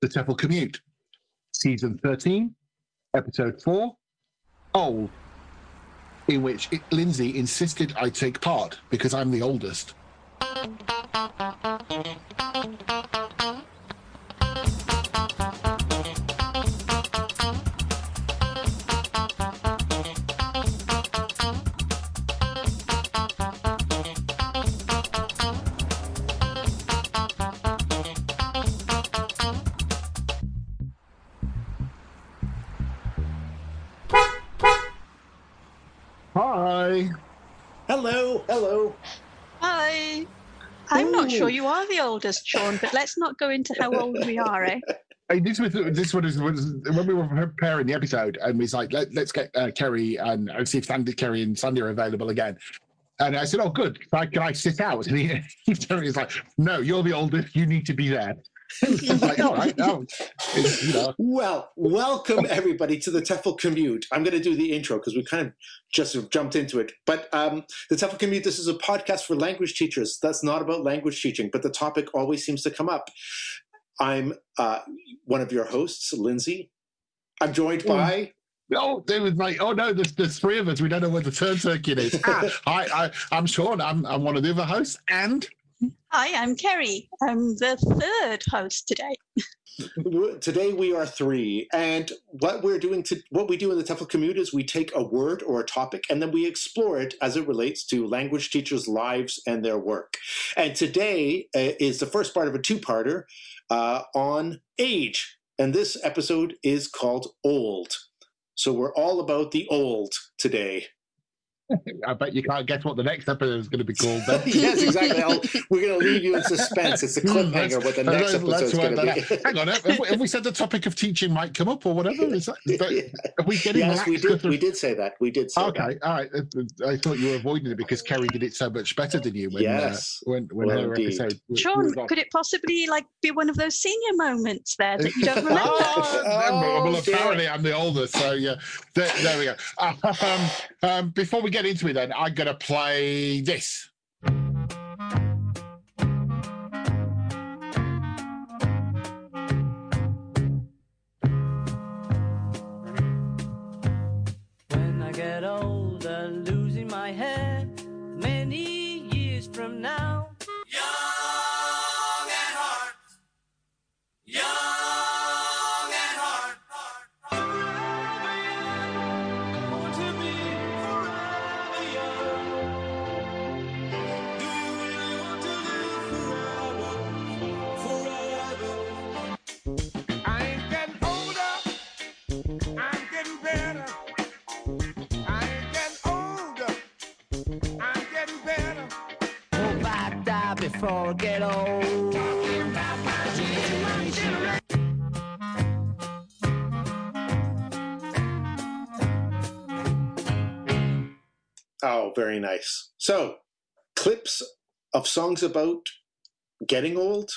The TEFL Commute, Season 13, Episode 4, Old, in which it, Lindsay insisted I take part because I'm the oldest. Are the Shaun, but let's not go into how old we are, eh? This was this one is was when we were preparing the episode, and we was like, Let, "Let's get uh, Ceri and, and see if Sandy, Ceri, and Sandy are available again." And I said, "Oh, good. Can I, can I sit out?" And he, he Terry is like, "No, you're the oldest. You need to be there." I was like, "All right, no, you know." Well, welcome everybody to the TEFL Commute. I'm going to do the intro because we kind of just jumped into it. But um, the TEFL Commute, this is a podcast for language teachers. That's not about language teaching, but the topic always seems to come up. I'm uh, one of your hosts, Lindsay. I'm joined by. Oh, they was like, "Oh no, there's, there's three of us. We don't know where the turn circuit is." ah, hi, I, I'm Shaun. I'm I'm one of the other hosts, and Hi, I'm Ceri. I'm the third host today. Today we are three, and what we're doing to what we do in the TEFL commute is we take a word or a topic and then we explore it as it relates to language teachers' lives and their work. And today uh, is the first part of a two-parter uh, on age, and this episode is called "Old." So we're all about the old today. I bet you can't guess what the next episode is going to be called. Then. yes, exactly. I'll, we're going to leave you in suspense. It's a cliffhanger what the next Let's- let's episode is going to be. Hang on, have we, have we said the topic of teaching might come up or whatever? Is that, is that- are we getting yes, we did. We did say that. We did say that. Okay, all right. Uh, I thought you were avoiding it because Ceri did it so much better than you when Yes. uh, when, when Well, her indeed. episode. was- Shaun, was could it possibly like be one of those senior moments there that you don't remember? Oh, Oh, well, dear. apparently I'm the oldest, so yeah. There, there we go. Um, um, before we get into it, then I'm going to play this. Oh, very nice. So, clips of songs about getting old.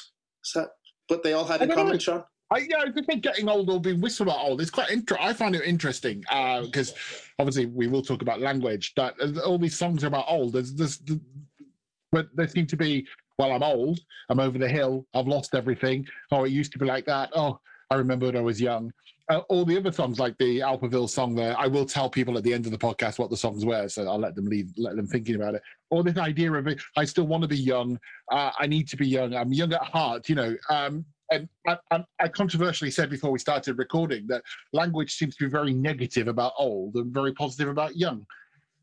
Is that what they all had in know. common, Shaun? I, yeah, I think getting old or being whistled about old. It's quite interesting. I find it interesting because obviously we will talk about language. That uh, all these songs are about old. There's, there's, but there seem to be. Well, I'm old. I'm over the hill. I've lost everything. Oh, it used to be like that. Oh, I remember when I was young. Uh, all the other songs, like the Alphaville song, there. I will tell people at the end of the podcast what the songs were, so I'll let them leave, let them thinking about it. Or this idea of it, I still want to be young. Uh, I need to be young. I'm young at heart. You know. Um, and I, I, I controversially said before we started recording that language seems to be very negative about old and very positive about young.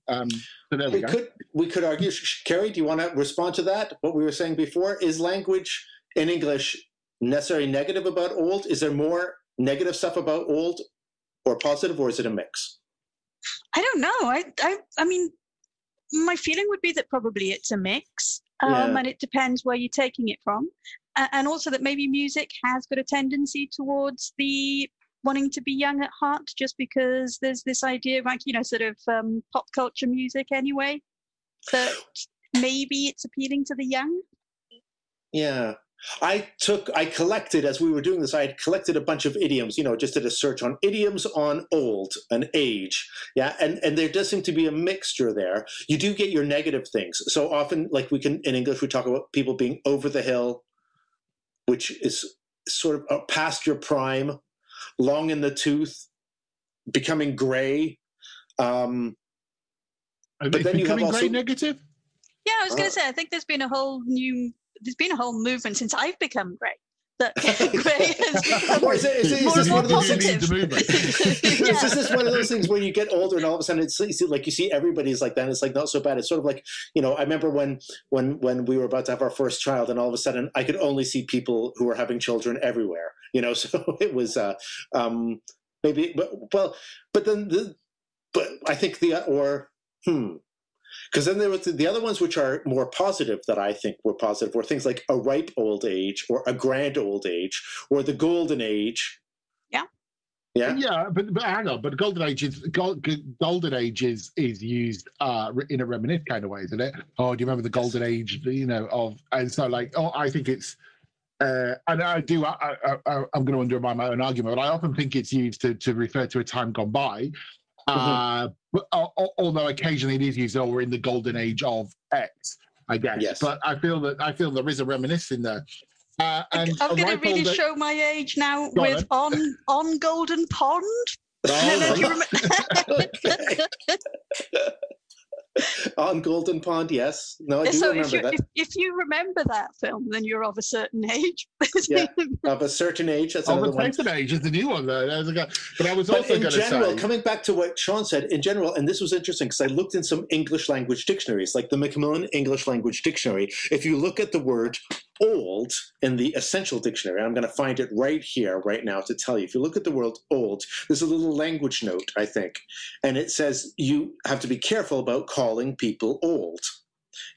Um, so there we We go. could we could argue. Ceri, do you want to respond to that? What we were saying before is language in English necessarily negative about old? Is there more negative stuff about old, or positive, or is it a mix? I don't know. I, I, I mean, my feeling would be that probably it's a mix, um, Yeah. and it depends where you're taking it from, uh, and also that maybe music has got a tendency towards the wanting to be young at heart, just because there's this idea like you know sort of um, pop culture music anyway, that maybe it's appealing to the young. Yeah. I took, I collected, as we were doing this, I had collected a bunch of idioms, you know, just did a search on idioms on old and age. Yeah. And, and there does seem to be a mixture there. You do get your negative things. So often, like we can, in English, we talk about people being over the hill, which is sort of uh, past your prime, long in the tooth, becoming gray. Um, And But it's then you have becoming also- very negative. Yeah, I was going to say, I think there's been a whole new, there's been a whole movement since I've become grey. That grey has become is, it, is, it, is this one more of those things? You the. Yeah. Is this one of those things where you get older and all of a sudden it's you see, like you see everybody's like that and it's like not so bad. It's sort of like you know I remember when when when we were about to have our first child and all of a sudden I could only see people who were having children everywhere. You know, so it was uh, um, maybe but well, but then the but I think the or hmm. Because then there was the, the other ones which are more positive that I think were positive were things like a ripe old age or a grand old age or the golden age. Yeah. Yeah. Yeah, but, but hang on. But golden age is gold, golden age is is used uh, in a reminiscent kind of way, isn't it? Oh, do you remember the golden age? You know, of and so like, oh, I think it's. Uh, and I do. I, I, I, I'm going to undermine my own argument, but I often think it's used to, to refer to a time gone by. Uh, but, al- al- although occasionally it is used, oh, we're in the golden age of X, I guess. Yes. But I feel that I feel there is a reminiscing there. Uh, and I'm going to really old- show my age now Go with on on Golden Pond. Oh, No, no, do you remember? okay. On Golden Pond, yes. No, I do so if remember you that. if, if you remember that film, then you're of a certain age. Yeah. Of a certain age, that's Oh, another the one. Tyson age is the new one though. There's a guy- But I was But also in going to general, say, coming back to what Shaun said, in general, and this was interesting because I looked in some English language dictionaries, like the Macmillan English Language Dictionary. If you look at the word old in the Essential Dictionary, I'm going to find it right here, right now, to tell you. If you look at the word old, there's a little language note, I think, and it says you have to be careful about calling people old.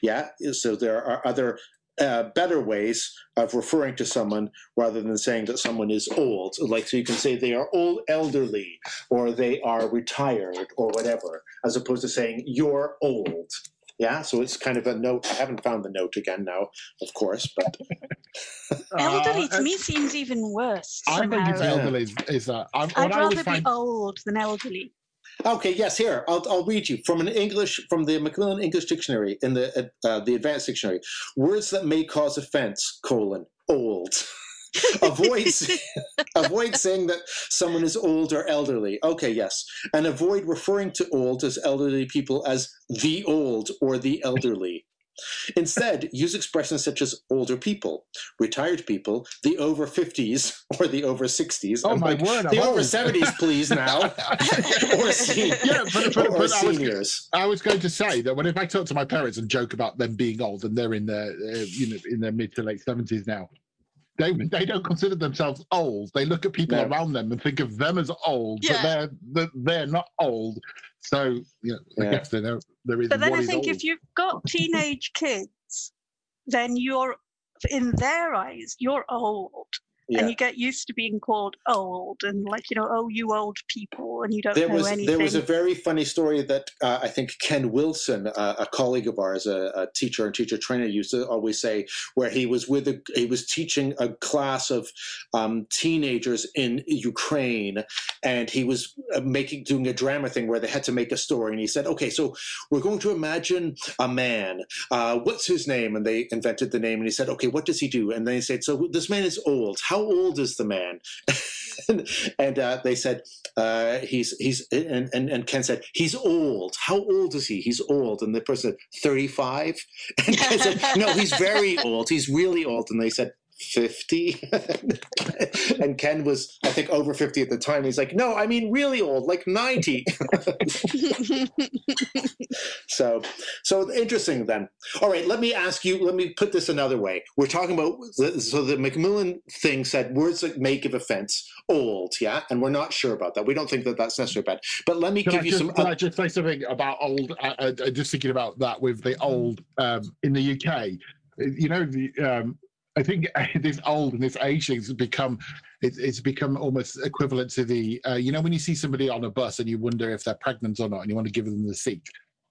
Yeah, so there are other uh, better ways of referring to someone rather than saying that someone is old. Like, so you can say they are old, elderly, or they are retired, or whatever, as opposed to saying you're old. Yeah, so it's kind of a note. I haven't found the note again now, of course, but elderly uh, to me seems even worse. I think it's somehow. elderly is, is that. I, what I'd I always rather be old than elderly. okay. Yes, here I'll, I'll read you from an English from the Macmillan English Dictionary in the uh, the Advanced Dictionary. Words that may cause offense: colon old. avoid avoid saying that someone is old or elderly. Okay, yes, and avoid referring to old as elderly people as the old or the elderly. Instead, use expressions such as older people, retired people, the over 50s or the over 60s. Oh I'm my like, word! the I'm over old. 70s, please now. or, sen- Yeah, but- but- or but I was- seniors. I was going to say that when if I talk to my parents and joke about them being old and they're in their uh, you know in their mid to late seventies now, they they don't consider themselves old. They look at people No. around them and think of them as old, Yeah. but they're they're, they're not old. So you know, I Yeah. guess there there is. But then I think old. if you've got teenage kids, then you're in their eyes you're old, Yeah. and you get used to being called old and like you know oh you old people and you don't There know was anything. there was a very funny story that uh, I think Ken Wilson, uh, a colleague of ours, a, a teacher and teacher trainer, used to always say, where he was with a he was teaching a class of um, teenagers in Ukraine, and he was uh, making doing a drama thing where they had to make a story, and he said, okay, so we're going to imagine a man. Uh, what's his name? And they invented the name, and he said, okay, what does he do? And they said, so this man is old. How old is the man? and and uh, they said uh, he's he's and, and and Ken said he's old. How old is he? He's old. And the person said thirty five. And Ken said no, he's very old. He's really old. And they said. 50 and ken was i think over 50 at the time. He's like no i mean really old like 90 so so interesting then. All right let me ask you let me put this another way. We're talking about so the macmillan thing said words that may give offense old yeah? And we're not sure about that. We don't think that that's necessarily bad. But let me Can, give I you just, some can I just say something about old? Uh, uh, just thinking about that with the old um, in the UK. You know, the, um, I think this old and this age thing has become it, it's become almost equivalent to the uh, you know when you see somebody on a bus and you wonder if they're pregnant or not and you want to give them the seat.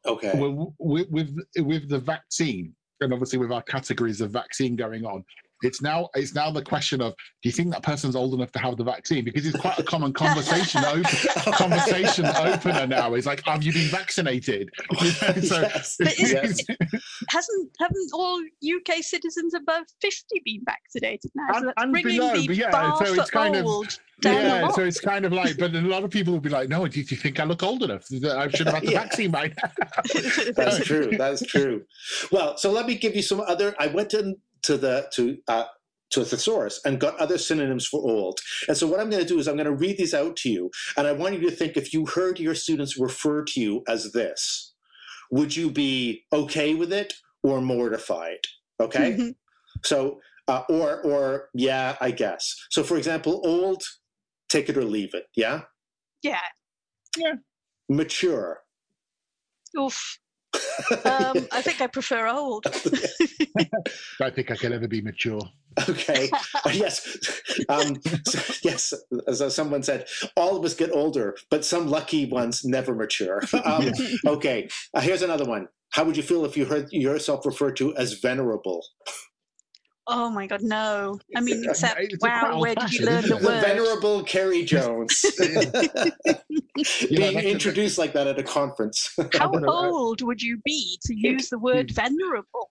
okay Well, with with with the vaccine and obviously with our categories of vaccine going on, It's now it's now the question of do you think that person's old enough to have the vaccine? Because it's quite a common conversation open, conversation opener now. It's like, have you been vaccinated? You know, so Yes. But is- Yes. Hasn't haven't all UK citizens above fifty been vaccinated now? So And- that's and bringing below, the yeah, bar so it's kind of- old down a yeah, so it's kind of like, but a lot of people will be like, no, do you think I look old enough? I should have had the Yeah. vaccine by now. That's true. That's true. Well, so let me give you some other. I went in to the to uh, to a thesaurus and got other synonyms for old. And so what I'm going to do is I'm going to read these out to you, and I want you to think if you heard your students refer to you as this, would you be okay with it or mortified? Okay. Mhm. So uh, or or yeah, I guess. So for example, old, take it or leave it. Yeah. Yeah. yeah. Mature. Oof. Um, I think I prefer old. Don't think I can ever be mature. Okay. Uh, yes. Um, s- yes. As someone said, all of us get older, but some lucky ones never mature. Um, okay. Uh, here's another one. How would you feel if you heard yourself referred to as venerable? Oh my god, no. I mean, Yeah, except a wow, where did you learn the isn't? The word? venerable Ceri Jones being that's- introduced like that at a conference. How don't know, uh, old would you be to use the word venerable?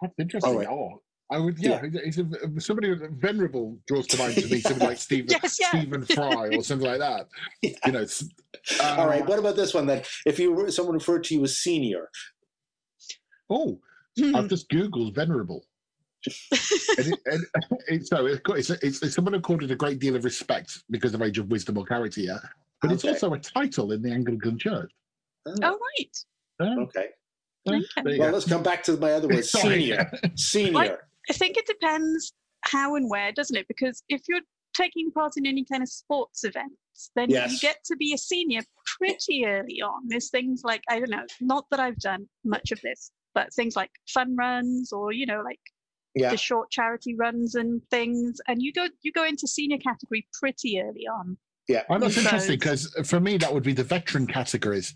That's interesting. All right. Oh, I would, yeah. It's a, somebody venerable draws to mind to me, somebody like Stephen Yes, yeah. Stephen Fry or something like that. Yeah. You know. uh, All right. What about this one then? If you were someone referred to you as senior, Oh, Hmm. I've just googled venerable. And it, and it, so it's, got- it's, it's, it's someone accorded a great deal of respect because of age of wisdom or character, yeah. But it's also a title in the Anglican Church. Ah. oh right. Oh, okay. there Okay. you Well, let's come back to my other word, Sorry. senior. Senior. I think it depends how and where, doesn't it? Because if you're taking part in any kind of sports events, then you get to be a senior pretty early on. There's things like I don't know, not that I've done much of this, but things like fun runs or you know like Yeah. the short charity runs and things, and you go you go into senior category pretty early on. Yeah. Oh, that's So- interesting because for me that would be the veteran categories.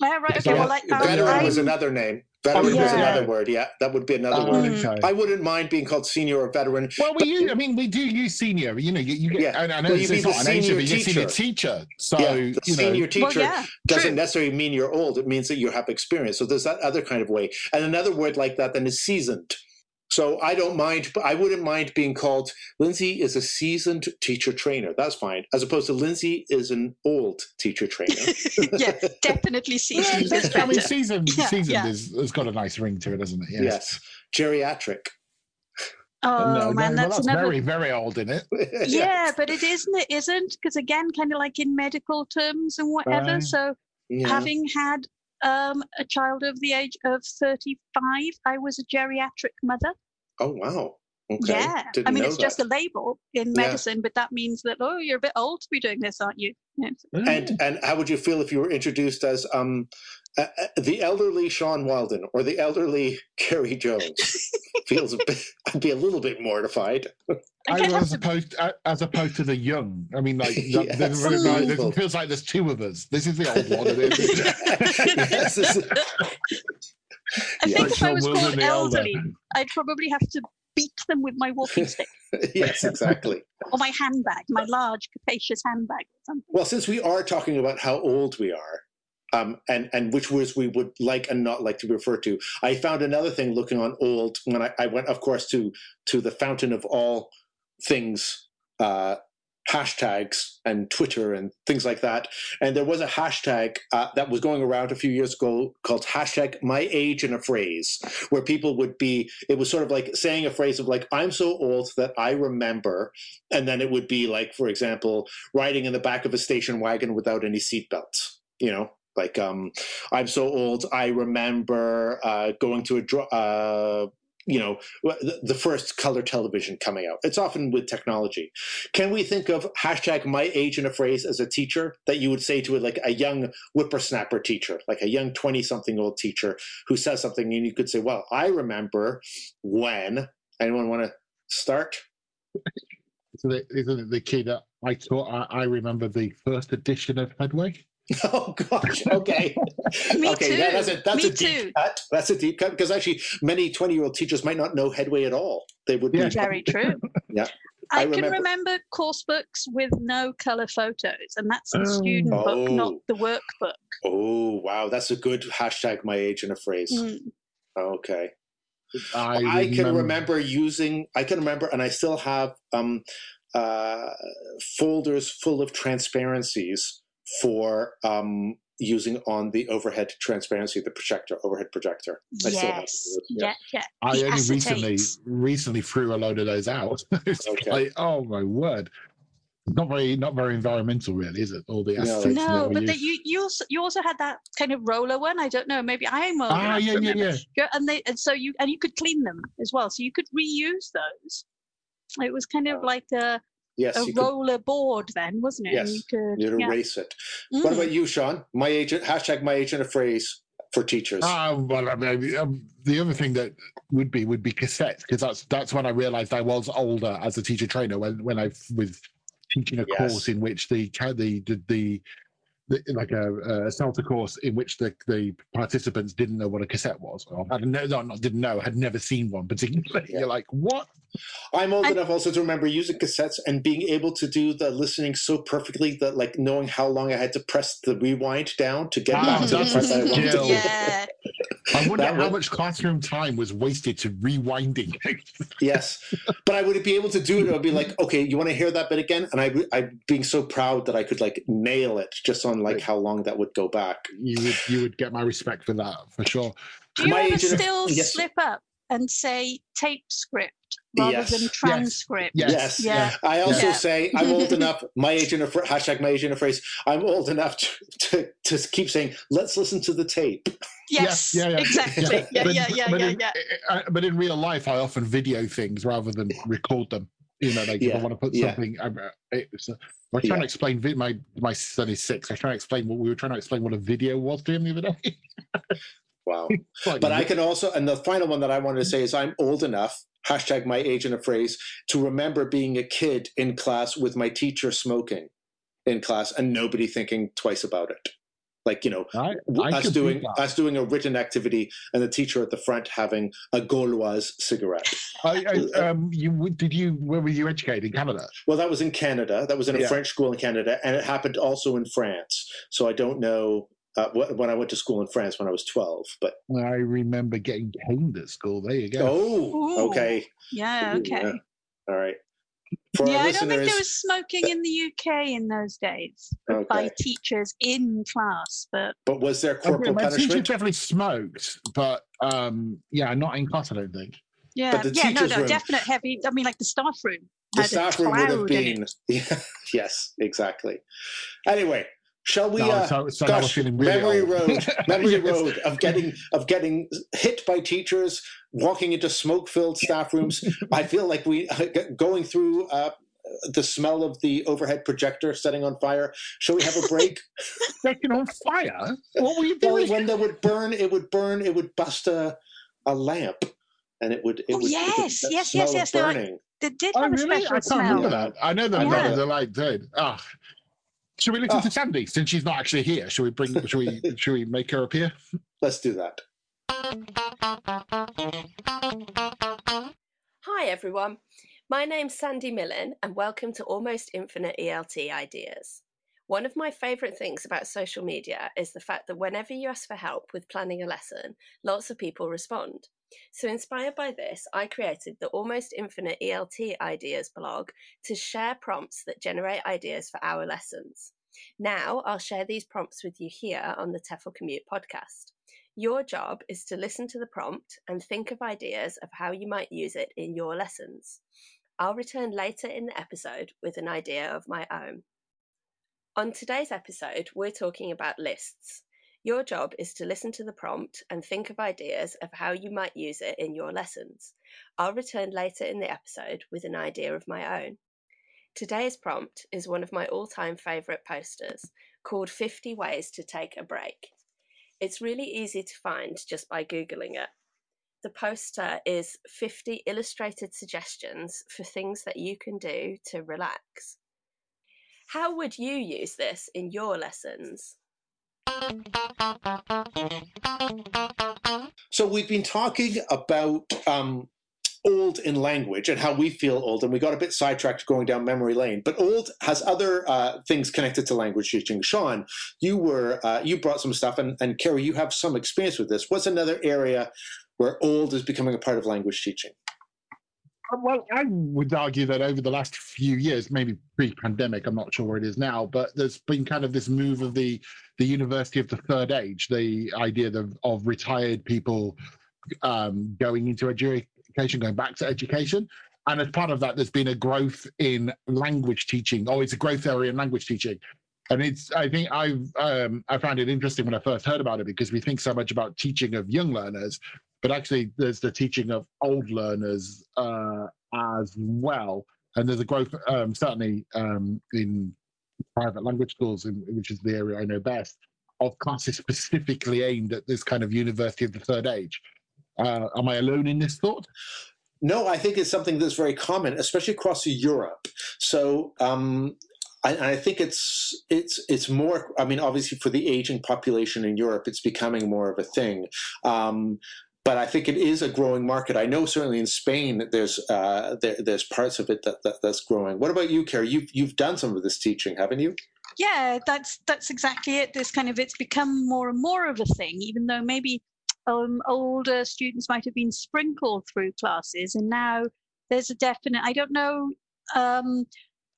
Yeah, right. Because Okay. I- Well, like Veteran I'm- was another name. Veteran Oh, was yeah. another word. Yeah, that would be another Oh, word. Okay. I wouldn't mind being called senior or veteran. Well, we use, I mean, we do use senior. You know, you, you get. Yeah. I, I know Well, it's, you it's mean not the an age, senior but you get senior teacher. teacher. So yeah, the you know, senior well, teacher yeah, doesn't true. necessarily mean you're old. It means that you have experience. So there's that other kind of way. And another word like that then is seasoned. So I don't mind, I wouldn't mind being called Lindsay is a seasoned teacher trainer. That's fine. As opposed to Lindsay is an old teacher trainer. yeah, definitely seasoned is I mean, better. season Yeah, seasoned yeah. is has got a nice ring to it, doesn't it? yes. Geriatric. Oh No, no, man, well, that's another. very very old in it. Yeah, but it isn't. It isn't because again, kind of like in medical terms and whatever. Right. So Yeah. having had um, a child of the age of thirty-five, I was a geriatric mother. Oh, wow. Okay. Yeah, Didn't I mean know it's just a label in Yeah. medicine, but that means that oh, you're a bit old to be doing this, aren't you? Yeah. And and how would you feel if you were introduced as um uh, uh, the elderly Shaun Wilden or the elderly Ceri Jones? Feels a bit. I'd be a little bit mortified. I I guess was as opposed uh, as opposed to the young. I mean, like that- Yes. there's really- there's- it feels like there's two of us. This is the old one. and yes, is- I Yeah. think if I was Wilson called the elder. elderly, I'd probably have to beat them with my walking stick yes, exactly. or my handbag, my large capacious handbag or something. Well, since we are talking about how old we are, um, and and which words we would like and not like to refer to, I found another thing looking on old when I, I went, of course, to to the fountain of all things, uh, hashtags and Twitter and things like that. And there was a hashtag uh, that was going around a few years ago called hashtag my age in a phrase, where people would be, it was sort of like saying a phrase of like, I'm so old that I remember. And then it would be like, for example, riding in the back of a station wagon without any seatbelts, you know? Like, um, I'm so old, I remember uh, going to a, uh, you know, the, first color television coming out. It's often with technology. Can we think of hashtag my age in a phrase as a teacher that you would say to it like a young whippersnapper teacher, like a young 20 something old teacher who says something and you could say, well, I remember when. Anyone want to start? So the, isn't it the key that I taught? I, I remember the first edition of Headway. Oh gosh. Okay. Me okay. too. that- that's a that's Me a deep too. cut. That's a deep cut because actually many twenty-year-old teachers might not know Headway at all. They would be Very true. Yeah. I, I can remember- remember course books with no color photos, and that's the Oh. student book, not Oh. the workbook. Oh wow, that's a good hashtag. My age in a phrase. Mm. Okay. I, I can remember using. I can remember, and I still have um, uh, folders full of transparencies for um, using on the overhead transparency, the projector, overhead projector. I Yes. yeah. Yeah. Yeah. I The only recently acetates. recently threw a load of those out. Okay. like, oh my word. Not very not very environmental really, is it? All the No. acetates and No, but the, you you also you also had that kind of roller one. I don't know. Maybe I'm old Ah, yeah, yeah, yeah. Yeah, And they and so you and you could clean them as well, so you could reuse those. It was kind of like a, Yes, a you could, roller board then, wasn't it? And Yes, you could you'd yeah. erase it. What Mm. about you, Shaun? My agent hashtag my agent a phrase for teachers. Ah, well, I mean, um, the other thing that would be would be cassettes because that's that's when I realised I was older as a teacher trainer when when I was teaching a Yes. course in which the ca- the the, the, the like a, a Celta course in which the, the participants didn't know what a cassette was. Or had no, no, not didn't know, had never seen one particularly. Yeah. You're like, what? I'm old I- enough also to remember using cassettes and being able to do the listening so perfectly that like knowing how long I had to press the rewind down to get Ah, back to the that's part that I a wanted to skill. do. yeah. I wonder That how would- much classroom time was wasted to rewinding. Yes, but I would be able to do it. I'd be like, okay, you want to hear that bit again? And I, I'm being so proud that I could like nail it just on like how long that would go back. you would you would get my respect for that for sure. Do you My ever agent- still yes. slip up and say tape script rather Yes. than transcript? Yes. Yes. Yeah. I also Yeah. say I'm old enough. My agent of hashtag my agent of phrase. I'm old enough to, to to keep saying, let's listen to the tape. Yes. Yeah, yeah, yeah. Exactly. Yeah. Yeah. but, Yeah. Yeah. but Yeah. in, yeah. uh, but in real life, I often video things rather than record them. You know, like if I want to put yeah. something. I, it's, uh, I was trying Yeah. to explain. My my son is six. I was trying to explain what we were trying to explain what a video was to him the other day. Wow. But I can also, and the final one that I wanted to say is I'm old enough, hashtag my age in a phrase, to remember being a kid in class with my teacher smoking in class and nobody thinking twice about it. Like, you know, I, I us doing us doing a written activity and the teacher at the front having a Gauloise cigarette. I, I, um, you did you? Where were you educated in Canada? Well, that was in Canada. That was in a Yeah. French school in Canada, and it happened also in France. So I don't know uh, when I went to school in France when I was 12. But I remember getting caned at school. There you go. oh, Ooh. okay, Yeah. Okay. Yeah. all right. For Yeah, I don't think there was smoking in the UK in those days but by teachers in class. But but was there corporal my teacher punishment? definitely smoked, but um, yeah, not in class. I don't think. yeah, the yeah, no, no, room- definite heavy. I mean, like the staff room. The staff room would have cloud in it. been. Yeah, yes, exactly. Anyway, shall we? No, uh, so, so gosh, really memory old. road, memory Yes. road of getting of getting hit by teachers, walking into smoke-filled staff rooms. I feel like we going through uh, the smell of the overhead projector setting on fire. Shall we have a break? Setting on fire? What were you well, doing? when that would burn, it would burn. It would bust a a lamp, and it would. It Oh, would, it would yes, yes, yes, of yes, they're like- burning. They did Oh, have really? a I special can't smell. remember that. I know that. Yeah. Yeah. They're like, dude. Ah. Should we listen Ah. to Sandy since she's not actually here? Should we bring? should we? Should we make her appear? Let's do that. Hi everyone, my name's Sandy Millin and welcome to Almost Infinite ELT Ideas. One of my favourite things about social media is the fact that whenever you ask for help with planning a lesson, lots of people respond. So, inspired by this, I created the Almost Infinite ELT Ideas blog to share prompts that generate ideas for our lessons. Now, I'll share these prompts with you here on the TEFL Commute podcast. Your job is to listen to the prompt and think of ideas of how you might use it in your lessons. I'll return later in the episode with an idea of my own. On today's episode, we're talking about lists. Your job is to listen to the prompt and think of ideas of how you might use it in your lessons. I'll return later in the episode with an idea of my own. Today's prompt is one of my all time favourite posters called 50 Ways to Take a Break. It's really easy to find just by Googling it. The poster is 50 illustrated suggestions for things that you can do to relax. How would you use this in your lessons? So we've been talking about um, old in language and how we feel old, and we got a bit sidetracked going down memory lane. But old has other uh, things connected to language teaching. Shaun, you were uh, you brought some stuff, and, and Ceri, you have some experience with this. What's another area where old is becoming a part of language teaching? Well, I would argue that over the last few years, maybe pre-pandemic, I'm not sure where it is now, but there's been kind of this move of the the university of the third age, the idea of, of retired people um, going into education, going back to education. And as part of that, there's been a growth in language teaching. Oh, it's a growth area in language teaching. And it's, I think I've, um, I found it interesting when I first heard about it because we think so much about teaching of young learners, but actually there's the teaching of old learners uh, as well. And there's a growth um, certainly um, in private language schools, in, which is the area I know best, of classes specifically aimed at this kind of university of the third age. Uh, am I alone in this thought? No, I think it's something that's very common, especially across Europe. So um, I, I, think it's it's it's more. I mean, obviously, for the aging population in Europe, it's becoming more of a thing. Um, but I think it is a growing market. I know certainly in Spain there's uh, there, there's parts of it that, that, that's growing. What about you, Ceri? You've you've done some of this teaching, haven't you? Yeah, that's that's exactly it. This kind of it's become more and more of a thing, even though maybe um, older students might have been sprinkled through classes, and now there's a definite. I don't know. Um,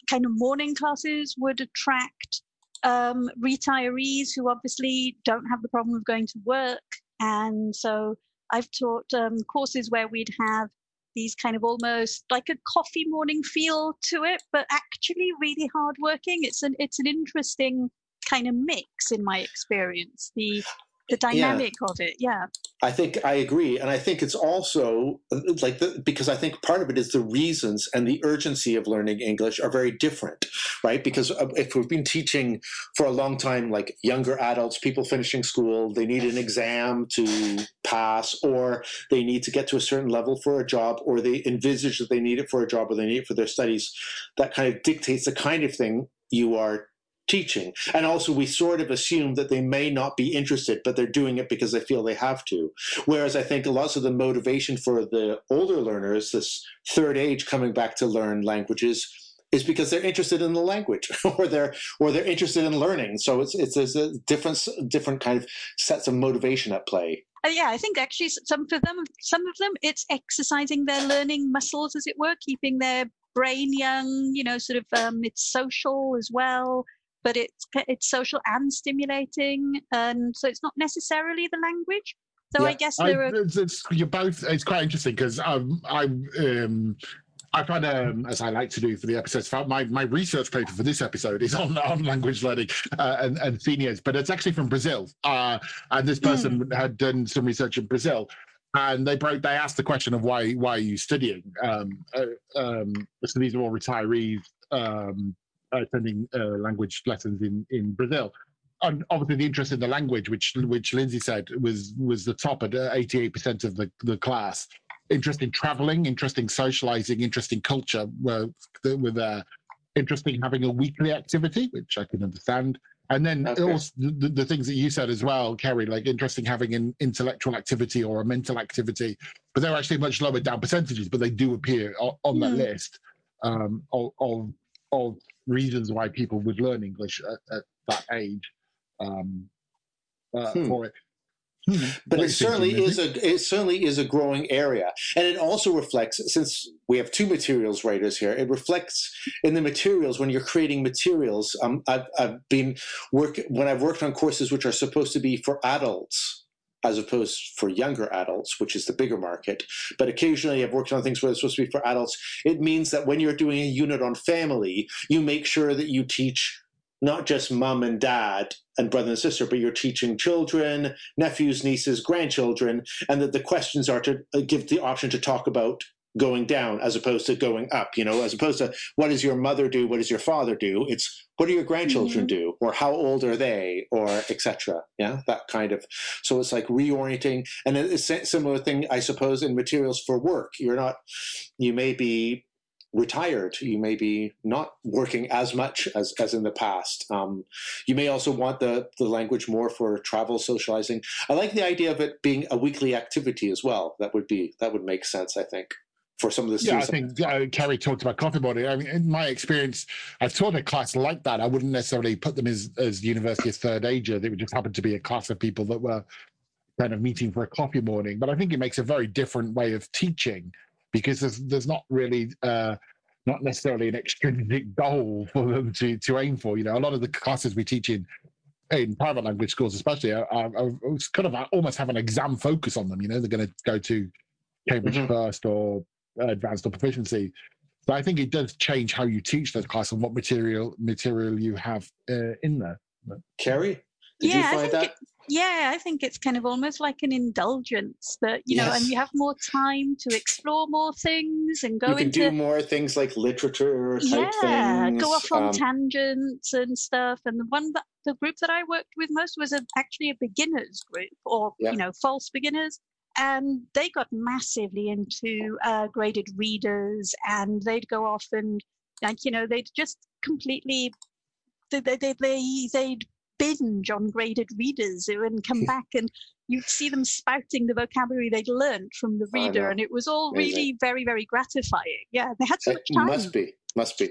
kind of morning classes would attract um, retirees who obviously don't have the problem of going to work, and so I've taught um, courses where we'd have these kind of almost like a coffee morning feel to it, but actually really hardworking. It's an it's an interesting kind of mix in my experience. The the dynamic yeah. of it yeah i think i agree and i think it's also like the, because i think part of it is the reasons and the urgency of learning english are very different right because uh, if we've been teaching for a long time like younger adults people finishing school they need an exam to pass or they need to get to a certain level for a job or they envisage that they need it for a job or they need it for their studies that kind of dictates the kind of thing you are teaching. And also, we sort of assume that they may not be interested, but they're doing it because they feel they have to. Whereas I think lots of the motivation for the older learners, this third age coming back to learn languages, is because they're interested in the language or they're or they're interested in learning. So it's it's there's a different different kind of sets of motivation at play. Uh, yeah, I think actually some for them, some of them, it's exercising their learning muscles, as it were, keeping their brain young. You know, sort of um, it's social as well but it's it's social and stimulating, and so it's not necessarily the language. So yeah, I guess there I, are. It's, it's, you're both. It's quite interesting because um, I um, I find, um, as I like to do for the episodes, my, my research paper for this episode is on, on language learning uh, and, and seniors, but it's actually from Brazil. Uh, and this person mm. had done some research in Brazil. And they broke. They asked the question of why why are you studying? Um, uh, um, so these are all retirees um, attending uh, language lessons in in Brazil. And obviously, the interest in the language, which which Lindsay said was was the top at eighty eight percent of the the class. Interest in traveling, interest in socializing, interest in culture were with uh, interest in having a weekly activity, which I can understand. And then okay. also the, the, things that you said as well, Ceri, like interesting having an intellectual activity or a mental activity, but they're actually much lower down percentages, but they do appear on, on mm. that hmm. list um, of, of, of reasons why people would learn English at, at that age um, uh, hmm. for it. Hmm. But it certainly is a it certainly is a growing area, and it also reflects since we have two materials writers here. It reflects in the materials when you're creating materials. Um, I've I've been work when I've worked on courses which are supposed to be for adults as opposed for younger adults, which is the bigger market. But occasionally I've worked on things where it's supposed to be for adults. It means that when you're doing a unit on family, you make sure that you teach not just mom and dad and brother and sister, but you're teaching children, nephews, nieces, grandchildren, and that the questions are to uh, give the option to talk about going down as opposed to going up you know as opposed to what does your mother do what does your father do it's what do your grandchildren mm-hmm. do or how old are they or etc yeah that kind of so it's like reorienting and it's a similar thing i suppose in materials for work you're not you may be retired. You may be not working as much as, as in the past. Um, you may also want the, the language more for travel socializing. I like the idea of it being a weekly activity as well. That would be that would make sense, I think. For some of the Yeah, I think uh, Ceri talked about coffee body. I mean, in my experience, I've taught a class like that. I wouldn't necessarily put them as, as university as third ager. They would just happen to be a class of people that were kind of meeting for a coffee morning. But I think it makes a very different way of teaching because there's there's not really uh, not necessarily an extrinsic goal for them to to aim for. You know, a lot of the classes we teach in in private language schools, especially, are, are, are kind of almost have an exam focus on them. You know, they're going to go to Cambridge Mhm. first or uh, advanced or proficiency. So I think it does change how you teach those classes and what material material you have uh, in there. Ceri, did Yeah, I you find think that? it- Yeah, I think it's kind of almost like an indulgence that, you know, and you have more time to explore more things and go you can into do more things like literature type yeah, things. go off on um, tangents and stuff. And the one that the group that I worked with most was a, actually a beginners group, or Yeah. you know, false beginners. And they got massively into uh, graded readers, and they'd go off and like you know, they'd just completely they they they they- they'd binge on graded readers and come back and you'd see them spouting the vocabulary they'd learned from the reader and it was all Amazing. really very very gratifying yeah they had so much time must be, must be.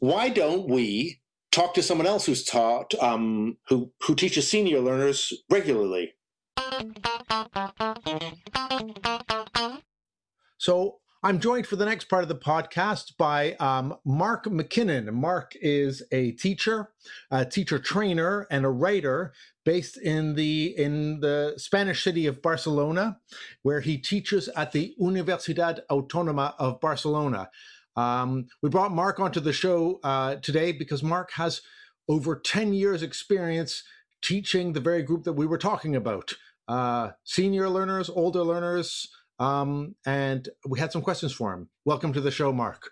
Why don't we talk to someone else who's taught, um, who who teaches senior learners regularly? So I'm joined for the next part of the podcast by um, Mark McKinnon. Mark is a teacher, a teacher trainer, and a writer based in the in the Spanish city of Barcelona, where he teaches at the Universidad Autónoma of Barcelona. Um, we brought Mark onto the show uh, today because Mark has over 10 years experience teaching the very group that we were talking about uh, senior learners older learners um, and we had some questions for him welcome to the show mark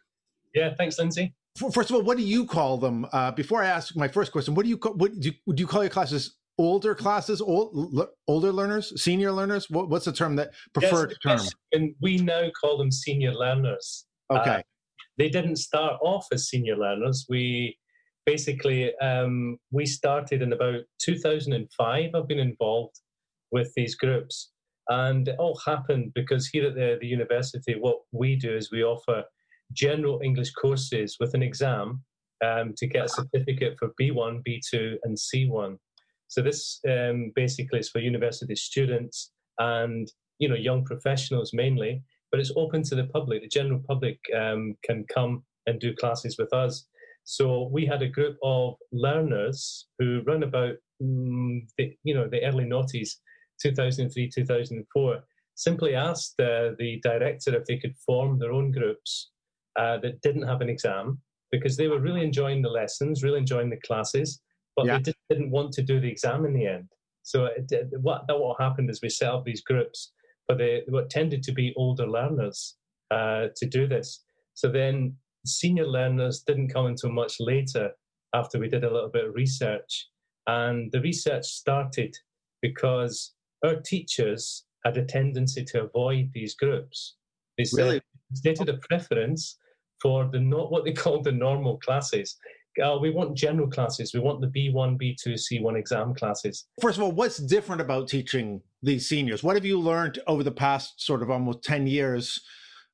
Yeah, thanks, Lindsay. First of all what do you call them uh, before i ask my first question what do you call what do you, do you call your classes older classes old, l- older learners senior learners what, what's the term that preferred Yes, term And we now call them senior learners. okay Uh, they didn't start off as senior learners. We basically um, we started in about 2005. I've been involved with these groups, and it all happened because here at the, the university, what we do is we offer general English courses with an exam um, to get a certificate for B1, B2, and C1. So this um, basically is for university students and you know young professionals mainly but it's open to the public. The general public um, can come and do classes with us. So we had a group of learners who run about, mm, the, you know, the early noughties, 2003, 2004, simply asked uh, the director if they could form their own groups uh, that didn't have an exam because they were really enjoying the lessons, really enjoying the classes, but Yeah. they just didn't want to do the exam in the end. So it, it- what that what happened is we set up these groups but they what tended to be older learners uh, to do this. So then senior learners didn't come until much later after we did a little bit of research. And the research started because our teachers had a tendency to avoid these groups. They Really? stated a preference for the not what they called the normal classes. Uh, we want general classes. We want the B1, B2, C1 exam classes. first of all what's different about teaching these seniors what have you learned over the past sort of almost 10 years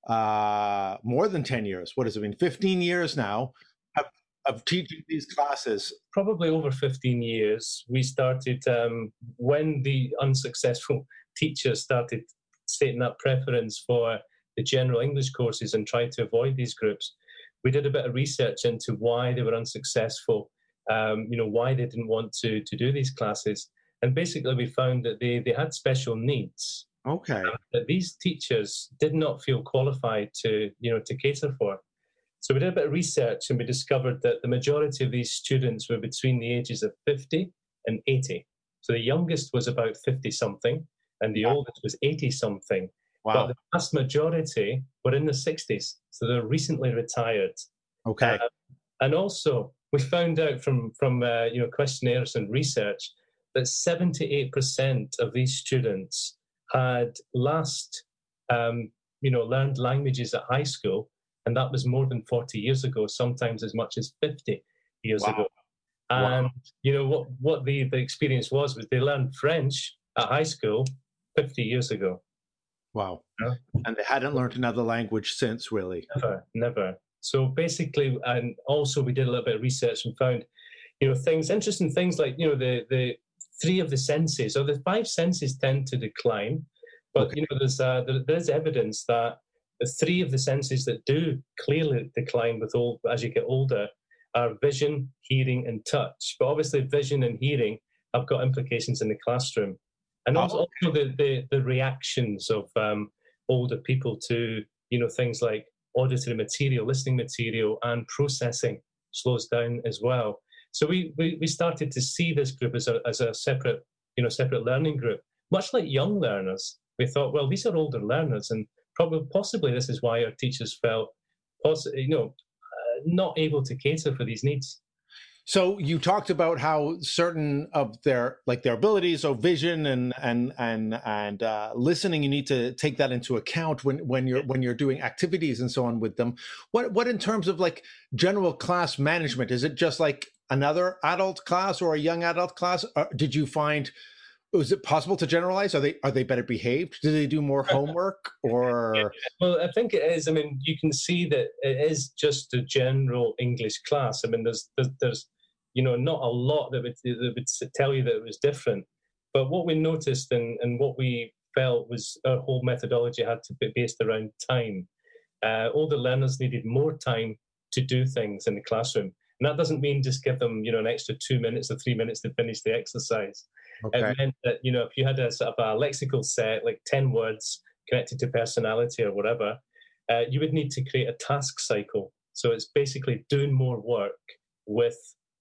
uh more than 10 years what has it been 15 years now of, teaching these classes probably over 15 years, we started um, when the unsuccessful teachers started stating that preference for the general English courses and tried to avoid these groups. We did a bit of research into why they were unsuccessful, um, you know, why they didn't want to, to do these classes. And basically, we found that they, they had special needs okay that these teachers did not feel qualified to, you know, to cater for. So we did a bit of research and we discovered that the majority of these students were between the ages of 50 and 80. So the youngest was about 50 something and the oldest was 80 something. Wow. But the vast majority were in the 60s. So they're recently retired. okay Uh, and also, we found out from from uh, you know questionnaires and research that 78% of these students had last um, you know learned languages at high school and that was more than 40 years ago, sometimes as much as 50 years Wow. ago. Wow. And you know what what the, the experience was was they learned French at high school 50 years ago. Wow. Yeah. And they hadn't learned another language since, really. Never, never. So basically, and also we did a little bit of research and found, you know, things interesting things like you know the the three of the senses or the five senses tend to decline, but Okay. you know there's uh, there, there's evidence that the three of the senses that do clearly decline with old as you get older are vision, hearing, and touch. But obviously, vision and hearing have got implications in the classroom, and Oh, also, also the, the the reactions of um, older people to you know things like auditory material, listening material, and processing slows down as well. So we, we, we started to see this group as a, as a separate, you know, separate learning group, much like young learners. We thought, well, these are older learners, and probably possibly this is why our teachers felt, you know, uh, not able to cater for these needs. So you talked about how certain of their like their abilities, so vision and and and and uh, listening, you need to take that into account when when you're when you're doing activities and so on with them. What what in terms of like general class management? Is it just like another adult class or a young adult class? Or did you find was it possible to generalize? Are they are they better behaved? Do they do more homework or Well, I think it is. I mean, you can see that it is just a general English class. I mean, there's there's, there's you know not a lot that would that would tell you that it was different. But what we noticed and and what we felt was our whole methodology had to be based around time. Uh, older learners needed more time to do things in the classroom, and that doesn't mean just give them you know an extra two minutes or three minutes to finish the exercise. Okay? It meant that you know if you had a sort of a lexical set like ten words connected to personality or whatever, uh, you would need to create a task cycle. So it's basically doing more work with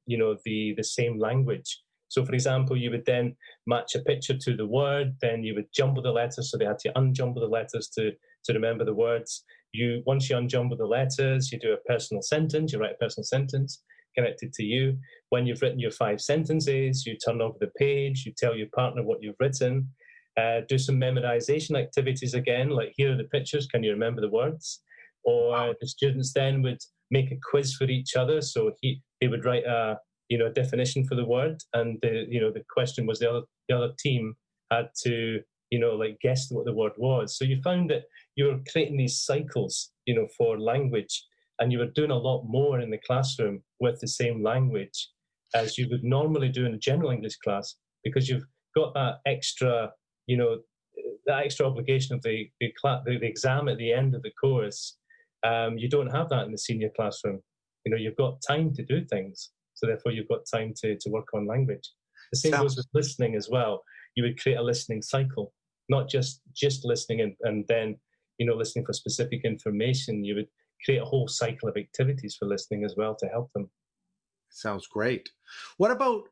you know the the same language. So for example, you would then match a picture to the word, then you would jumble the letters. So they had to unjumble the letters to to remember the words. You once you unjumble the letters, you do a personal sentence. You write a personal sentence connected to you. When you've written your five sentences, you turn over the page. You tell your partner what you've written. Uh, do some memorization activities again, like here are the pictures. Can you remember the words? Or the students then would make a quiz for each other. So he they would write a you know a definition for the word, and the you know the question was the other the other team had to you know like guess what the word was. So you found that you were creating these cycles you know for language, and you were doing a lot more in the classroom with the same language as you would normally do in a general English class because you've got that extra you know that extra obligation of the the, the, the exam at the end of the course. Um, you don't have that in the senior classroom. You know, you've got time to do things, so therefore you've got time to, to work on language. The same Sounds- goes with listening as well. You would create a listening cycle, not just just listening and, and then you know listening for specific information. You would create a whole cycle of activities for listening as well to help them. Sounds great. What about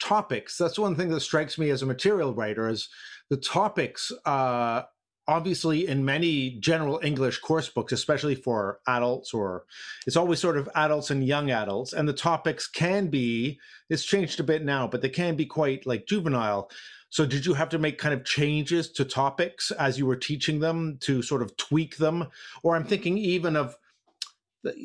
topics? That's one thing that strikes me as a material writer is the topics. Uh, obviously, in many general English course books, especially for adults, or it's always sort of adults and young adults, and the topics can be. It's changed a bit now, but they can be quite like juvenile. So, did you have to make kind of changes to topics as you were teaching them to sort of tweak them? Or I'm thinking even of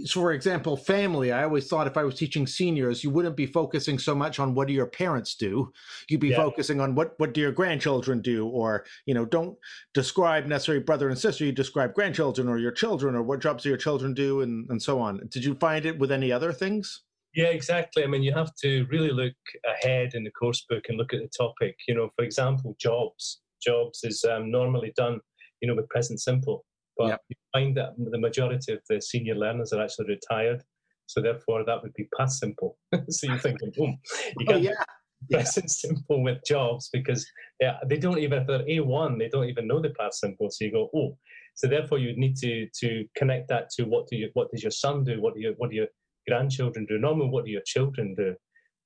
so for example family i always thought if i was teaching seniors you wouldn't be focusing so much on what do your parents do you'd be Yeah. focusing on what what do your grandchildren do or you know don't describe necessarily brother and sister you describe grandchildren or your children or what jobs do your children do and and so on did you find it with any other things Yeah, exactly. I mean, you have to really look ahead in the course book and look at the topic. You know, for example, jobs. Jobs is um, normally done, you know, with present simple. But Yep. you find that the majority of the senior learners are actually retired. So therefore, that would be past simple. so you're thinking, boom, you oh yeah. present simple with jobs because yeah, they don't even if they're A1, they don't even know the past simple. So you go, oh, so therefore you need to to connect that to what do you what does your son do? What do you what do your grandchildren do? Normally, what do your children do?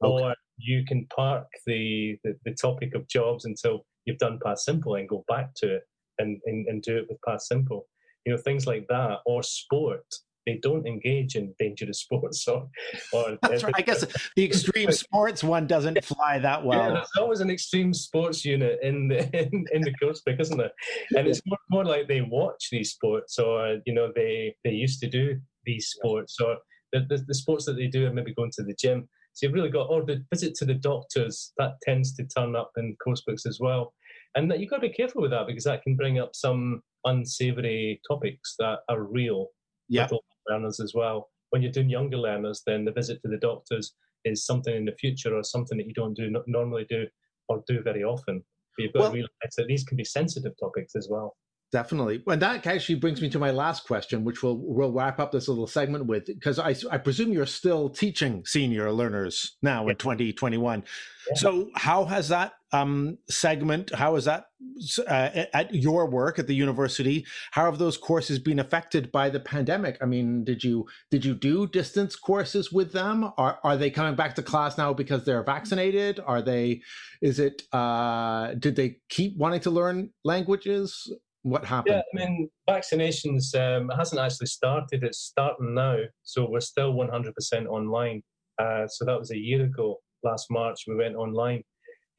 Okay. Or you can park the, the the topic of jobs until you've done past simple and go back to it and, and and do it with past simple. You know things like that or sport. they don't engage in dangerous sports or. or That's right. I guess the extreme sports one doesn't fly that well. Yeah, there's always an extreme sports unit in the in, in the course book, isn't there? And it's more, more like they watch these sports, or you know, they they used to do these sports, or the, the, the sports that they do are maybe going to the gym. So you've really got, or the visit to the doctors, that tends to turn up in course books as well. And that you've got to be careful with that because that can bring up some unsavory topics that are real Yeah. with older learners as well. When you're doing younger learners, then the visit to the doctors is something in the future or something that you don't do normally do or do very often. But you've got Well- to realize that these can be sensitive topics as well. Definitely. And that actually brings me to my last question, which we'll we'll wrap up this little segment with, because I, I presume you're still teaching senior learners now in 2021. Yeah. So how has that um, segment, How is that uh, at your work at the university, how have those courses been affected by the pandemic? I mean, did you did you do distance courses with them? Are are they coming back to class now because they're vaccinated? Are they? Is it? Uh, did they keep wanting to learn languages? What happened? Yeah, I mean, vaccinations um, hasn't actually started. It's starting now, so we're still 100% online. Uh, so that was a year ago. Last March, we went online.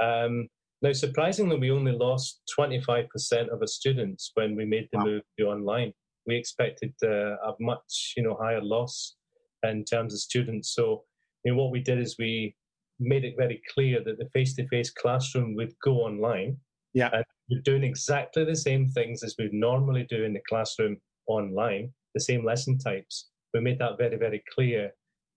Um, now, surprisingly, we only lost 25% of our students when we made the Wow. move to online. We expected uh, a much, you know, higher loss in terms of students. So, you know, what we did is we made it very clear that the face-to-face classroom would go online. Yeah. And we're doing exactly the same things as we normally do in the classroom online, the same lesson types. We made that very, very clear.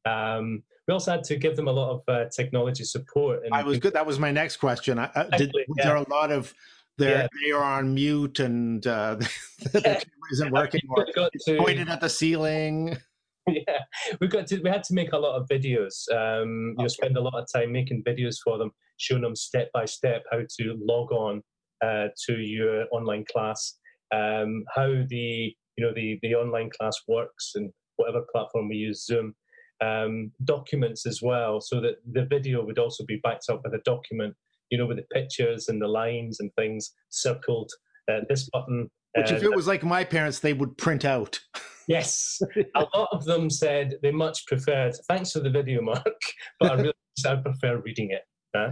Um, we also had to give them a lot of uh, technology support. And I was good. That was my next question. I, I, did, yeah. there a lot of Yeah. they are on mute and uh, the Yeah. camera isn't working or to, pointed at the ceiling? yeah, we got to we had to make a lot of videos. Um, you know, spend a lot of time making videos for them, showing them step by step how to log on uh, to your online class, um, how the you know the the online class works, and whatever platform we use, Zoom. Um, documents as well, so that the video would also be backed up with a document, you know, with the pictures and the lines and things circled. Uh, this button. Which, uh, if it was like my parents, they would print out. Yes, a lot of them said they much preferred. Thanks for the video, Mark, but I really I prefer reading it. huh?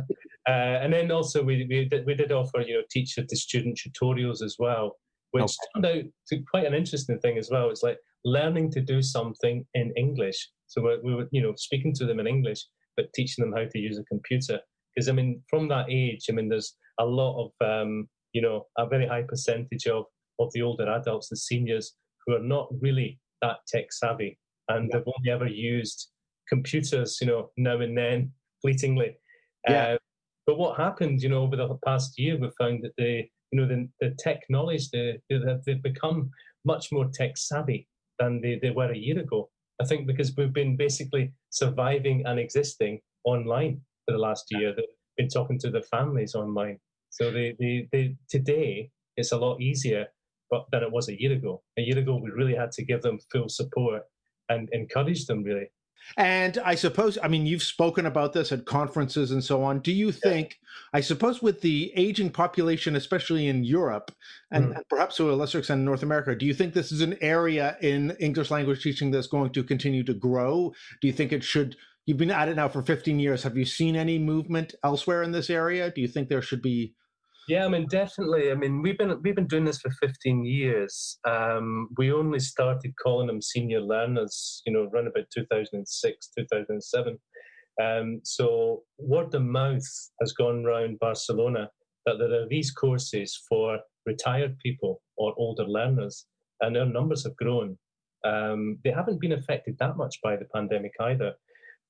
Uh, and then also we we did, we did offer you know teacher to student tutorials as well, which Okay. turned out to quite an interesting thing as well. It's like learning to do something in English. So we're, we were you know speaking to them in English, but teaching them how to use a computer. Because I mean, from that age, I mean, there's a lot of um, you know a very high percentage of of the older adults, the seniors, who are not really that tech savvy and they've only ever used computers, you know, now and then, fleetingly. Yeah. Uh, but what happened, you know, over the past year, we found that the, you know, the, the tech knowledge, they, they've become much more tech savvy than they, they were a year ago. I think because we've been basically surviving and existing online for the last year. They've been talking to their families online. So they, they, they, today, it's a lot easier but than it was a year ago. A year ago, we really had to give them full support and encourage them really. And I suppose, I mean, you've spoken about this at conferences and so on. Do you think, I suppose, with the aging population, especially in Europe and, Mm. and perhaps to a lesser extent in North America, do you think this is an area in English language teaching that's going to continue to grow? Do you think it should? You've been at it now for 15 years. Have you seen any movement elsewhere in this area? Do you think there should be? Yeah, I mean, definitely. I mean, we've been we've been doing this for 15 years. Um, we only started calling them senior learners, you know, around about 2006, 2007. Um, so word of mouth has gone round Barcelona that there are these courses for retired people or older learners, and their numbers have grown. Um, they haven't been affected that much by the pandemic either.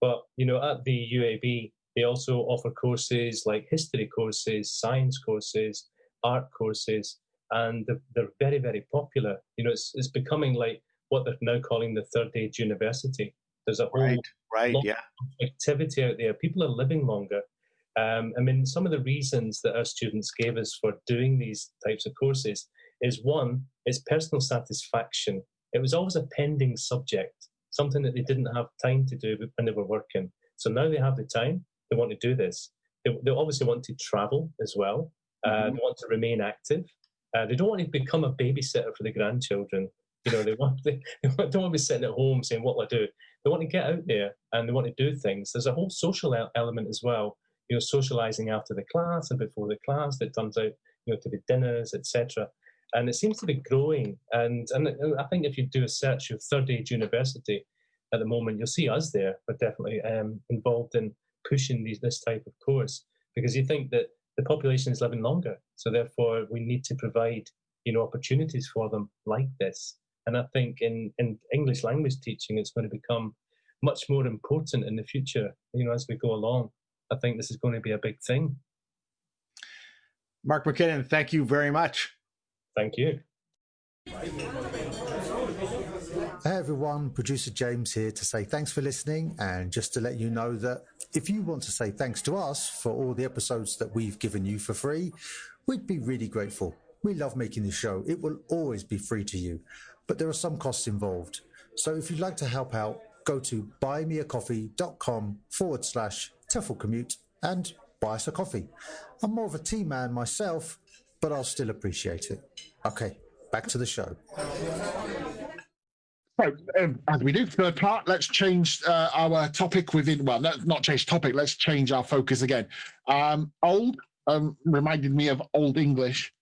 But you know, at the UAB, they also offer courses like history courses, science courses, art courses, and they're, they're very, very popular. You know, it's, it's becoming like what they're now calling the third age university. There's a whole right. lot Yeah. of activity out there. People are living longer. Um, I mean, some of the reasons that our students gave us for doing these types of courses is one, it's personal satisfaction. It was always a pending subject, something that they didn't have time to do when they were working. So now they have the time, they want to do this. They, they obviously want to travel as well. Uh, Mhm. They want to remain active. Uh, they don't want to become a babysitter for the grandchildren You know, they want they, they don't want to be sitting at home saying what will I do. They want to get out there and they want to do things. There's a whole social element as well. You know, socializing after the class and before the class that turns out you know to be dinners, etc. And it seems to be growing. And and I think if you do a search of third age university at the moment, you'll see us there. We're definitely um, involved in pushing these this type of course because you think that the population is living longer, so therefore we need to provide you know opportunities for them like this. And I think in in English language teaching, it's going to become much more important in the future. You know, as we go along, I think this is going to be a big thing. Mark McKinnon, thank you very much. Thank you. Hey everyone, producer James here to say thanks for listening and just to let you know that if you want to say thanks to us for all the episodes that we've given you for free, we'd be really grateful. We love making the show. It will always be free to you, but there are some costs involved. So if you'd like to help out, go to buymeacoffee.com forward slash TEFL commute and buy us a coffee. I'm more of a tea man myself, but I'll still appreciate it. Okay, back to the show. So, um, as we do third part, let's change uh, our topic within. Well, not, not change topic. Let's change our focus again. Um, old um, reminded me of Old English,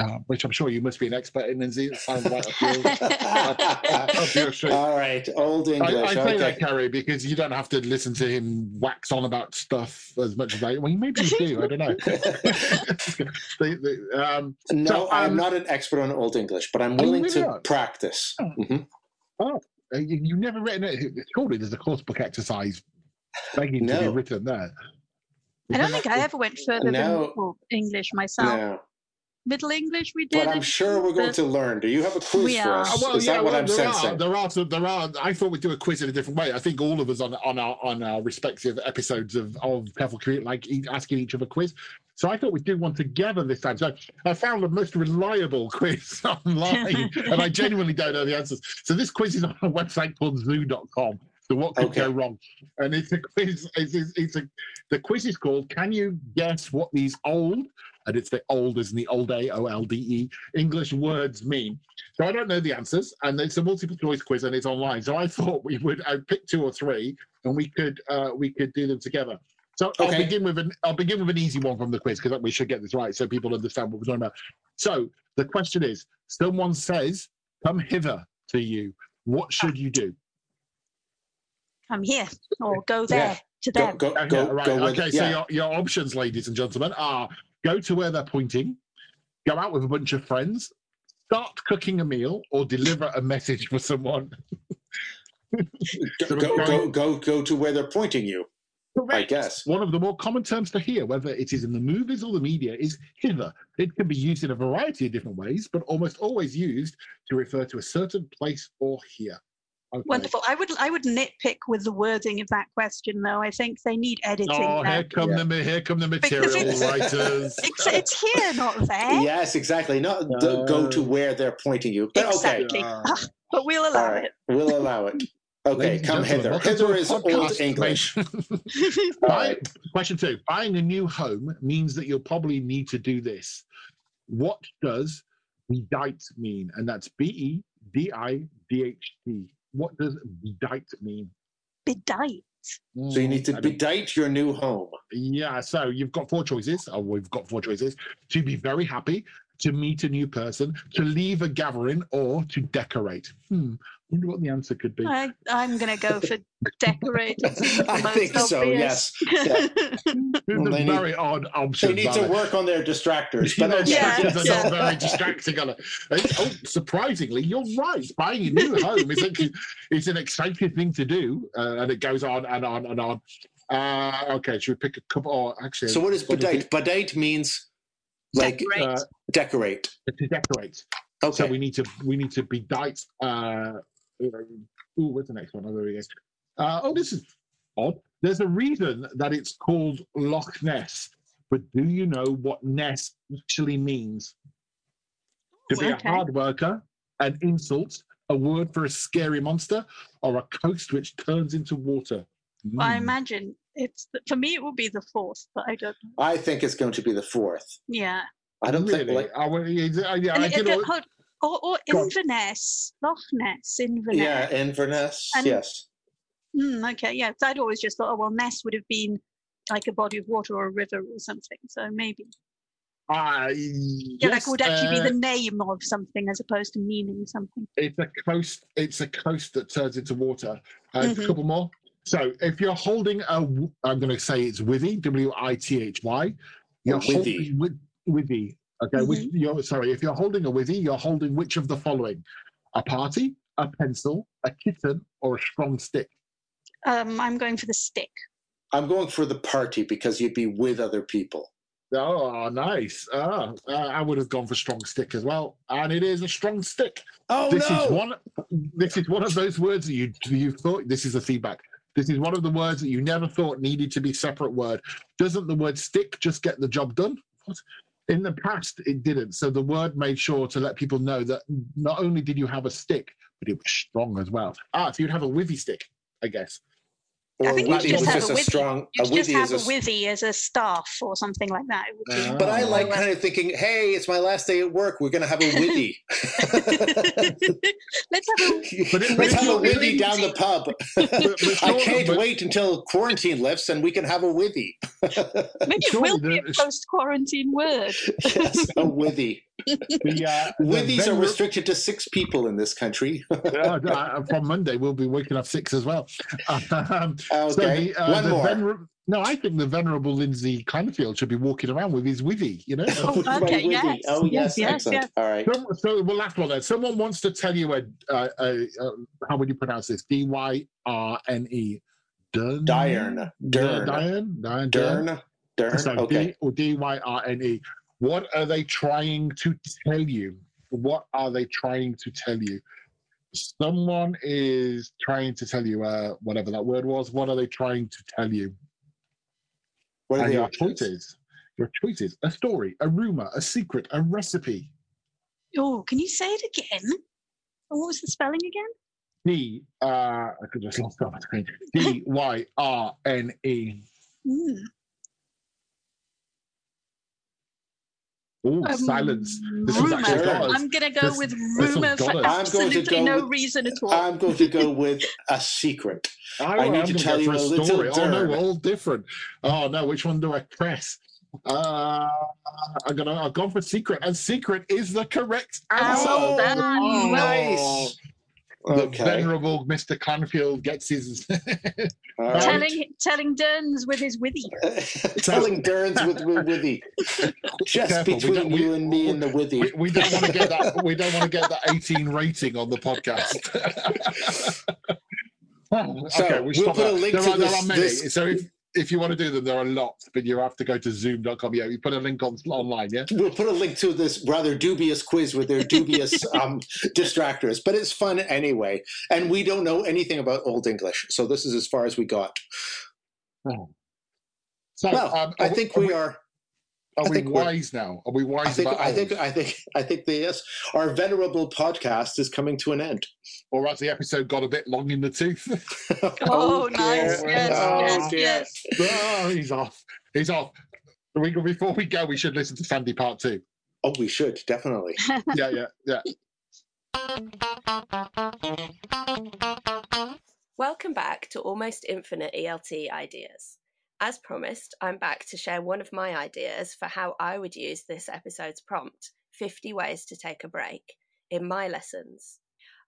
uh, which I'm sure you must be an expert in. Lindsay, it sounds right up your, up your street. All right, Old English. I, I say okay. that, Ceri, because you don't have to listen to him wax on about stuff as much as I. Well, maybe you do. I don't know. The- the, um, No, So, I'm um, not an expert on Old English, but I'm Oh, willing really to aren't? practice. Mhm. Oh, uh, you, you've never written it. Surely there's a course book exercise begging to be No. written there. I don't think I ever went further No. than English myself. No, Middle English we did. but I'm sure we're going to learn. Do you have a quiz We for are. us? Well, Is yeah, that what well, I'm there sensing? Are, there are, some, there are. I thought we'd do a quiz in a different way. I think all of us on on our on our respective episodes of of Careful Create like asking each other a quiz. So I thought we'd do one together this time. So I found the most reliable quiz online, and I genuinely don't know the answers. So this quiz is on a website called Zoo.com. So what could Okay. go wrong? And it's a quiz. It's, it's, it's a the quiz is called "Can you guess what these old?" And it's the old as in the old A O L D E English words mean. So I don't know the answers, and it's a multiple choice quiz, and it's online. So I thought we would I pick two or three, and we could uh, we could do them together. So I'll begin with an I'll begin with an easy one from the quiz because we should get this right so people understand what we're talking about. So the question is: Someone says, "Come hither to you." What should you do? I'm here or go there Yeah. to Go, them. go, Okay, go, right. go with, so yeah. your, your options, ladies and gentlemen, are go to where they're pointing, go out with a bunch of friends, start cooking a meal, or deliver a message for someone. go, go, go, go, go to where they're pointing you. I Correct. guess. One of the more common terms to hear, whether it is in the movies or the media, is hither. It can be used in a variety of different ways, but almost always used to refer to a certain place or here. Okay. Wonderful. I would I would nitpick with the wording of that question though. I think they need editing. Oh, there. here come Yeah. the here come the material it's- writers. It's, it's here, not there. Yes, exactly. Not the, go to where they're pointing you. But okay, Exactly. Ah. But we'll allow right, we'll allow it. Okay, Ladies come gentlemen, hither. Hither is old. English. it. All Buy- right. Question two: Buying a new home means that you'll probably need to do this. What does bedight mean? And that's B E D I D H T. What does bedight mean? Bedight. So you need to I don't- bedight your new home. Yeah, so you've got four choices. Oh, we've got four choices: to be very happy, to meet a new person, to leave a gathering, or to decorate. Hmm. Wonder what the answer could be. I, I'm going to go for decorate. It seems the I most think so, Yes. It's Well, a they need- very odd They need to work on their distractors. But okay. Yeah, distractions yeah. are not very distracting. Are they? Oh, surprisingly, you're right. Buying a new home is a, it's an exciting thing to do, uh, and it goes on and on and on. Uh, okay, should we pick a couple? Or actually, So what is what do you bedight? Bedight means like Decorate. uh, decorate. to decorate. Okay. So we need to we need to be dite. Uh, ooh, what's the next one? Oh, there we go. Uh, oh, this is odd. There's a reason that it's called Loch Ness, but do you know what Ness actually means? To be Okay. a hard worker, an insult, a word for a scary monster, or a coast which turns into water. I Hmm. imagine it's for me. It will be the fourth, but I don't. I think it's going to be the fourth. Yeah. I don't really. think like I, would- yeah, yeah, And I it- did it- all- hold- Or, or Inverness, Loch Ness, Inverness. Yeah, Inverness. And- yes. Mm, okay, yeah. So I'd always just thought, oh well, Ness would have been like a body of water or a river or something. So maybe, Uh, yeah, yes, that would actually uh, be the name of something as opposed to meaning something. it's a coast. It's a coast that turns into water. Uh, Mhm. A couple more. So if you're holding a, I'm going to say it's withy, W I T H Y. You're withy. holding with withy. Okay, Mm-hmm. you're sorry. If you're holding a withy, you're holding which of the following: a party, a pencil, a kitten, or a strong stick. Um, I'm going for the stick. I'm going for the party because you'd be with other people. Oh, nice. Ah, uh, I would have gone for strong stick as well, and it is a strong stick. Oh this no! is one. This is one of those words that you you thought. This is a feedback. This is one of the words that you never thought needed to be separate word. Doesn't the word stick just get the job done? What? In the past, it didn't. So the word made sure to let people know that not only did you have a stick, but it was strong as well. Ah, so you'd have a withy stick, I guess. I think you withy just have just a a withy. strong. You A should just withy have a a withy as a staff or something like that. It would be- Ah. But I like Oh, kind of thinking, hey, it's my last day at work. We're going to have a withy. Let's have a But it- Let's it's have a withy really- down the pub. I can't but- wait until quarantine lifts and we can have a withy. maybe it Surely will be a post quarantine word. yes, a withy. The, uh, the Withies are restricted to six people in this country. Uh, from Monday, we'll be waking up six as well. Um, so Okay, the, uh, one the more. vener- no, I think the venerable Lindsay Clandfield should be walking around with his withy, you know? Oh, okay, yes, Oh, yes, yes, excellent. yes. All right. Some, so, well, last one then. Someone wants to tell you a, uh, a, uh how would you pronounce this? D Y R N E. Dern. Diurn. Dern. Diurn. Diurn. Dern. Dern. So Okay. D or D Y R N E. What are they trying to tell you? What are they trying to tell you? Someone is trying to tell you uh, whatever that word was. What are they trying to tell you? What are and your options? choices. Your choices. A story, a rumor, a secret, a recipe. Oh, can you say it again? What was the spelling again? D. Uh, I could just lost that on my screen. D Y R N E. Hmm. Oh, Um, silence. This is rumor. actually. I'm going to go This- with rumor for. I'm going to absolutely go no with- reason at all. I'm going to go with a secret. I, I need to tell you for a little story. Oh no, we're all different. Oh no, which one do I press? Uh, I'm gonna. I've gone for secret, and secret is the correct answer. Oh, well done. Oh, Nice. The Okay. venerable Mr. Clandfield gets his. All right. telling telling Derns with his withy. Telling Derns with, with Withy. Just Careful, between don't- we- you and me and the Withy. we, we don't want to get that. We don't want to get that 18 rating on the podcast. So, okay, we'll stop put a link there to are, there this- are many. this- So if if you want to do them, there are lots, but you have to go to zoo.com. Yeah, you put a link on online. Yeah. We'll put a link to this rather dubious quiz with their dubious um, distractors, but it's fun anyway. And we don't know anything about Old English, so this is as far as we got. So Well, um, I think are we are. Are I we think we're- wise now? Are we wise I think. about I think. old? I think. I think. The, yes, our venerable podcast is coming to an end. or has the episode got a bit long in the tooth? Oh, oh dear. nice. Yes, Oh, yes, dear. yes. oh, he's off. He's off. We, before we go, we should listen to Sandy Part Two. Oh, we should definitely. Yeah, yeah, yeah. Welcome back to Almost Infinite ELT Ideas. As promised, I'm back to share one of my ideas for how I would use this episode's prompt 50 Ways to Take a Break in my lessons.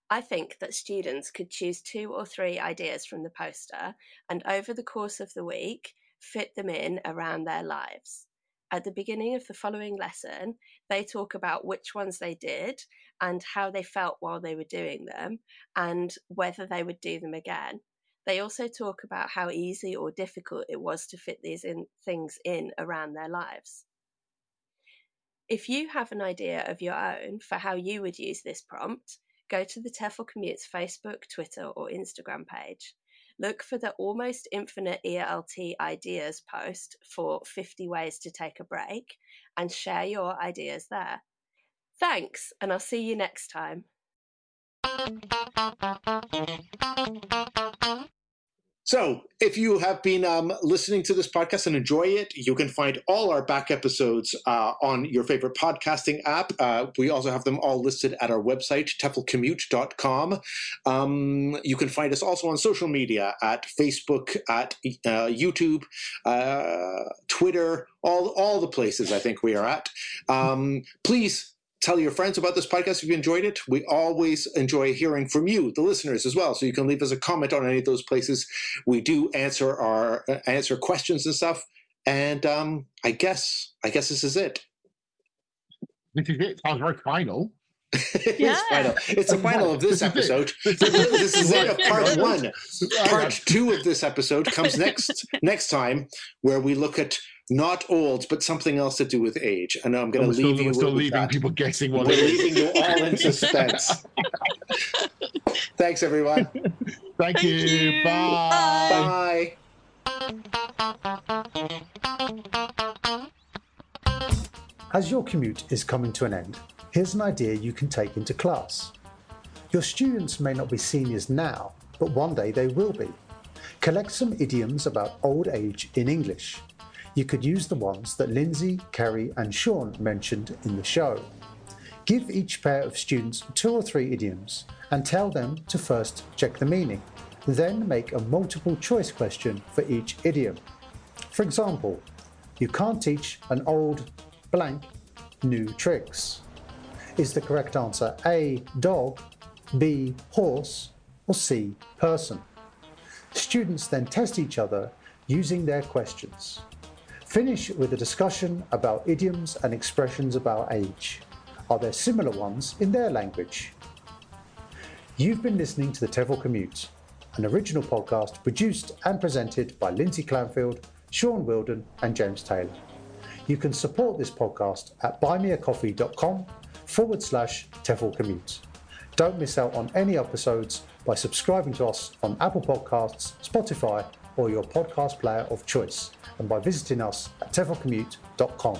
I think that students could choose two or three ideas from the poster and over the course of the week fit them in around their lives. At the beginning of the following lesson, they talk about which ones they did and how they felt while they were doing them and whether they would do them again. They also talk about how easy or difficult it was to fit these in, things in around their lives. If you have an idea of your own for how you would use this prompt, go to the TEFL Commutes Facebook, Twitter, or Instagram page. Look for the Almost Infinite ELT Ideas post for 50 Ways to Take a Break and share your ideas there. Thanks, and I'll see you next time. So, if you have been um, listening to this podcast and enjoy it, you can find all our back episodes uh, on your favorite podcasting app. Uh, we also have them all listed at our website, teflcommute.com. Um, you can find us also on social media at Facebook, at uh, YouTube, uh, Twitter, all, all the places I think we are at. Um, please tell your friends about this podcast if you enjoyed it. We always enjoy hearing from you, the listeners, as well. So you can leave us a comment on any of those places. We do answer our uh, answer questions and stuff. And um, I guess I guess this is it. This is it. Sounds very final. It is Yeah. final. It's the final of this This is it. episode. this is it of part one. Part two of this episode comes next next time, where we look at not old, but something else to do with age. And I'm going We're to still, leave you we're still with leaving that. people guessing what We're what it is. leaving you all in suspense. Thanks, everyone. Thank, Thank you. you. Bye. Bye. As your commute is coming to an end, here's an idea you can take into class. Your students may not be seniors now, but one day they will be. Collect some idioms about old age in English. You could use the ones that Lindsay, Ceri, and Shaun mentioned in the show. Give each pair of students two or three idioms and tell them to first check the meaning. Then make a multiple choice question for each idiom. For example, you can't teach an old blank new tricks. Is the correct answer A, dog, B, horse, or C, person? Students then test each other using their questions. Finish with a discussion about idioms and expressions about age. Are there similar ones in their language? You've been listening to the TEFL Commute, an original podcast produced and presented by Lindsay Clandfield, Shaun Wilden, and James Taylor. You can support this podcast at buymeacoffee.com forward slash TEFL Commute. Don't miss out on any episodes by subscribing to us on Apple Podcasts, Spotify, or your podcast player of choice, and by visiting us at teflcommute.com.